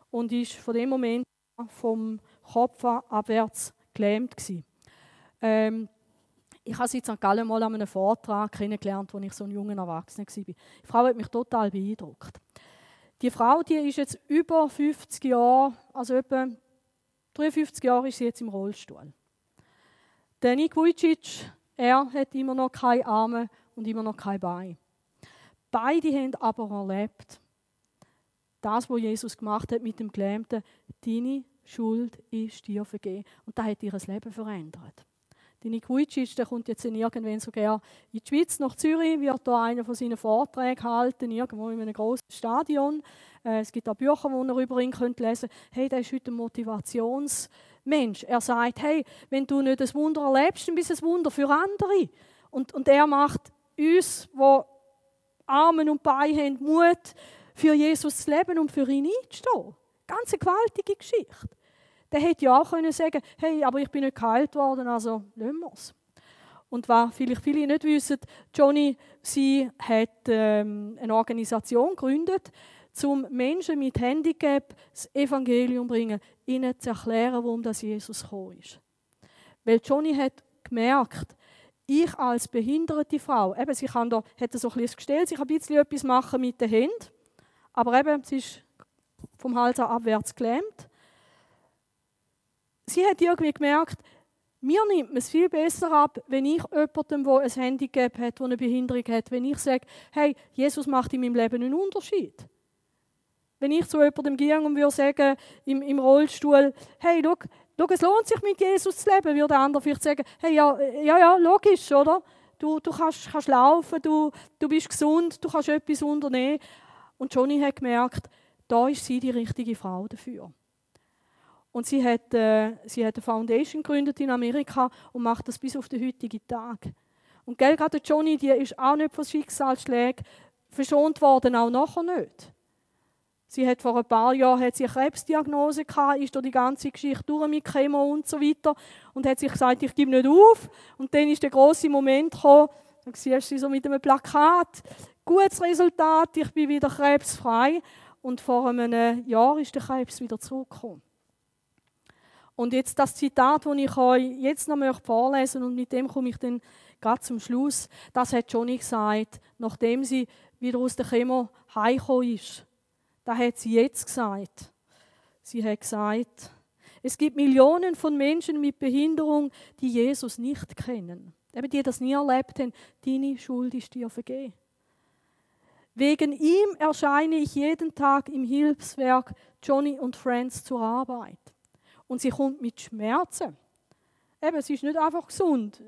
und ist von dem Moment vom Kopf abwärts gelähmt gewesen. Ähm, ich habe sie in St. Gallen mal an einem Vortrag kennengelernt, als ich so ein junger Erwachsener war. Die Frau hat mich total beeindruckt. Die Frau, die ist jetzt über 50 Jahre, also etwa 53 Jahre ist sie jetzt im Rollstuhl. Denik Vujicic, er hat immer noch keine Arme und immer noch kein Bein. Beide haben aber erlebt, das, was Jesus gemacht hat mit dem Gelähmten, deine Schuld ist dir vergeben. Und das hat ihr Leben verändert. Denik Vujicic, der kommt jetzt irgendwann sogar in die Schweiz, nach Zürich, wird da einer von seinen Vorträgen halten, irgendwo in einem großen Stadion. Äh, es gibt auch Bücher, die ihr über ihn lesen könnt. Hey, der ist heute ein Motivations- Mensch. Er sagt, hey, wenn du nicht das Wunder erlebst, dann bist du ein Wunder für andere. Und, und er macht uns, die Armen und Beine haben, Mut, für Jesus zu leben und für ihn einzustehen. Ganz eine gewaltige Geschichte. Der hätte ja auch können sagen hey, aber ich bin nicht geheilt worden, also lassen wir es. Und was vielleicht viele nicht wissen, Johnny, sie hat ähm, eine Organisation gegründet, zum Menschen mit Handicap das Evangelium bringen, ihnen zu erklären, warum das Jesus gekommen ist. Weil Johnny hat gemerkt, ich als behinderte Frau, eben, sie kann da, hat so ein bisschen gestellt, sie kann ein bisschen etwas machen mit den Händen, aber eben, sie ist vom Hals abwärts gelähmt. Sie hat irgendwie gemerkt, mir nimmt man es viel besser ab, wenn ich jemandem, der ein Handicap hat, der eine Behinderung hat, wenn ich sage, hey, Jesus macht in meinem Leben einen Unterschied. Wenn ich zu jemandem gehe und würde sagen, im, im Rollstuhl, hey, schau, es lohnt sich mit Jesus zu leben, würde der andere vielleicht sagen, hey, ja, ja, ja logisch, oder? Du, du kannst, kannst laufen, du, du bist gesund, du kannst etwas unternehmen. Und Johnny hat gemerkt, da ist sie die richtige Frau dafür. Und sie hat, äh, sie hat eine Foundation gegründet in Amerika und macht das bis auf den heutigen Tag. Und gell, gerade Johnny, die ist auch nicht von Schicksalsschlägen verschont worden, auch nachher nicht. Sie hat vor ein paar Jahren hat sie eine Krebsdiagnose gehabt, ist durch die ganze Geschichte durch mit Chemo und so weiter und hat sich gesagt, ich gebe nicht auf. Und dann ist der große Moment gekommen, dann siehst du sie so mit einem Plakat, gutes Resultat, ich bin wieder krebsfrei. Und vor einem Jahr ist der Krebs wieder zurückgekommen. Und jetzt das Zitat, das ich euch jetzt noch vorlesen möchte, und mit dem komme ich dann gerade zum Schluss, das hat Johnny gesagt, nachdem sie wieder aus der Chemo heimgekommen ist. Da hat sie jetzt gesagt. Sie hat gesagt, es gibt Millionen von Menschen mit Behinderung, die Jesus nicht kennen. Eben die das nie erlebt haben. Deine Schuld ist dir vergeben. Wegen ihm erscheine ich jeden Tag im Hilfswerk Johnny und Friends zur Arbeit. Und sie kommt mit Schmerzen. Eben, sie ist nicht einfach gesund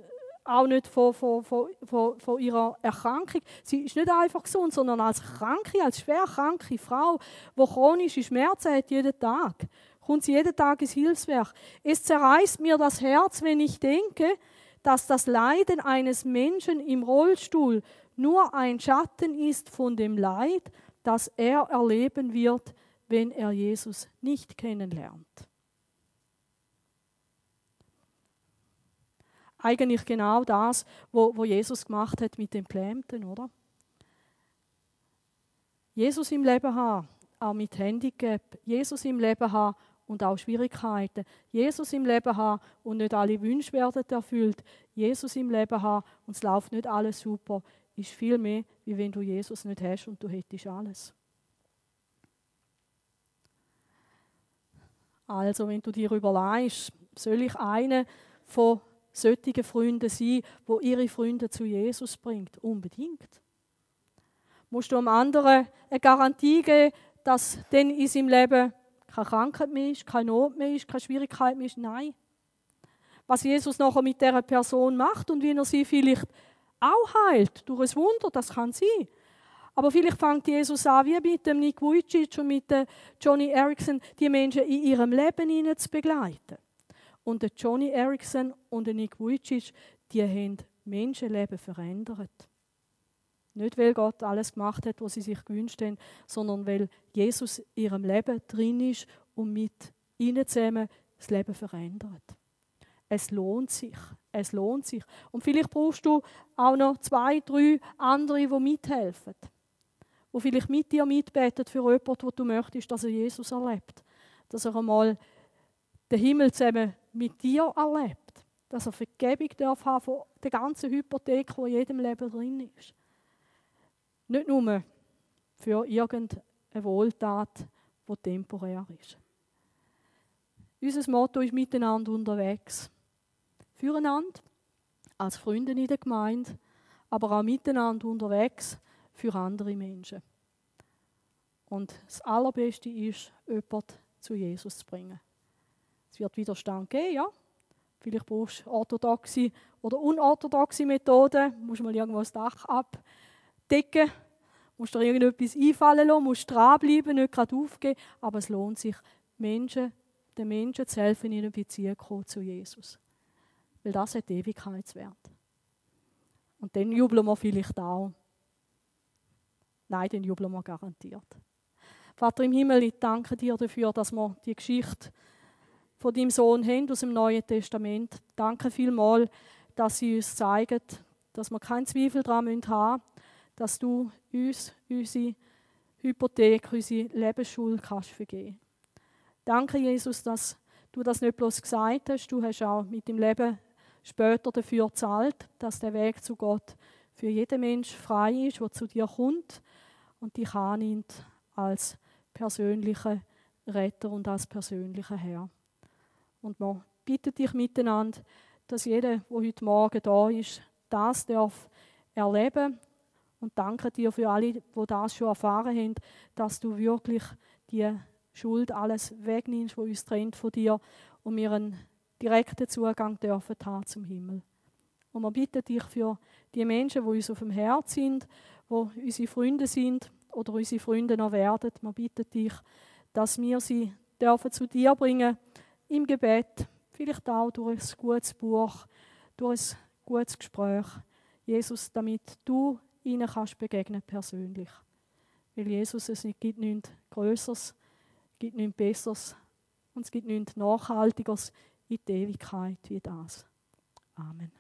auch nicht von, von, von, von, ihrer Erkrankung. Sie ist nicht einfach gesund, sondern als kranke, als schwer kranke Frau, die chronische Schmerzen hat jeden Tag, kommt sie jeden Tag ins Hilfswerk. Es zerreißt mir das Herz, wenn ich denke, dass das Leiden eines Menschen im Rollstuhl nur ein Schatten ist von dem Leid, das er erleben wird, wenn er Jesus nicht kennenlernt. Eigentlich genau das, wo Jesus gemacht hat mit dem Plämten, oder? Jesus im Leben haben, auch mit Handicap, Jesus im Leben haben und auch Schwierigkeiten, Jesus im Leben haben und nicht alle Wünsche werden erfüllt, Jesus im Leben haben und es läuft nicht alles super, ist viel mehr, wie wenn du Jesus nicht hast und du hättest alles. Also, wenn du dir überlegst, soll ich einen von solche Freunde sein, wo ihre Freunde zu Jesus bringt? Unbedingt. Musst du einem anderen eine Garantie geben, dass dann in seinem Leben keine Krankheit mehr ist, keine Not mehr ist, keine Schwierigkeit mehr ist? Nein. Was Jesus nachher mit dieser Person macht und wie er sie vielleicht auch heilt, durch ein Wunder, das kann sein. Aber vielleicht fängt Jesus an, wie mit dem Nick Vujicic und mit Johnny Erickson, die Menschen in ihrem Leben zu begleiten. Und der Johnny Erickson und der Nick Vujicic, die haben Menschenleben verändert. Nicht, weil Gott alles gemacht hat, was sie sich gewünscht haben, sondern weil Jesus in ihrem Leben drin ist und mit ihnen zusammen das Leben verändert. Es lohnt sich. Es lohnt sich. Und vielleicht brauchst du auch noch zwei, drei andere, die mithelfen. Die vielleicht mit dir mitbeten für jemanden, wo du möchtest, dass er Jesus erlebt. Dass er einmal den Himmel zusammen mit dir erlebt. Dass er Vergebung darf haben von der ganzen Hypothek, die in jedem Leben drin ist. Nicht nur für irgendeine Wohltat, die temporär ist. Unser Motto ist miteinander unterwegs. Füreinander, als Freunde in der Gemeinde, aber auch miteinander unterwegs für andere Menschen. Und das Allerbeste ist, jemanden zu Jesus zu bringen. Es wird Widerstand geben, ja. Vielleicht brauchst du orthodoxe oder unorthodoxe Methoden. Du musst mal irgendwo das Dach abdecken. Musst dir irgendetwas einfallen lassen, musst dranbleiben, nicht gerade aufgeben. Aber es lohnt sich, Menschen, den Menschen zu helfen, in eine Beziehung zu Jesus. Weil das hat Ewigkeitswert. Und dann jubeln wir vielleicht auch. Nein, dann jubeln wir garantiert. Vater im Himmel, ich danke dir dafür, dass wir die Geschichte von deinem Sohn haben aus dem Neuen Testament. Danke vielmals, dass sie uns zeigen, dass wir keinen Zweifel daran haben müssen, dass du uns, unsere Hypothek, unsere Lebensschuld kannst vergeben. Danke, Jesus, dass du das nicht bloß gesagt hast, du hast auch mit dem Leben später dafür gezahlt, dass der Weg zu Gott für jeden Mensch frei ist, der zu dir kommt und dich annimmt als persönlicher Retter und als persönlicher Herr. Und wir bitten dich miteinander, dass jeder, der heute Morgen da ist, das darf erleben und danke dir für alle, die das schon erfahren haben, dass du wirklich die Schuld alles wegnimmst, wo uns trennt von dir und wir einen direkten Zugang dürfen haben zum Himmel. Und wir bitten dich für die Menschen, die uns auf dem Herz sind, wo unsere Freunde sind oder unsere Freunde noch werden. Wir bitten dich, dass wir sie dürfen zu dir bringen im Gebet, vielleicht auch durch ein gutes Buch, durch ein gutes Gespräch. Jesus, damit du ihnen kannst begegnen persönlich. Weil Jesus, es gibt nichts Größeres, gibt nichts Besseres und es gibt nichts Nachhaltigeres in der Ewigkeit wie das. Amen.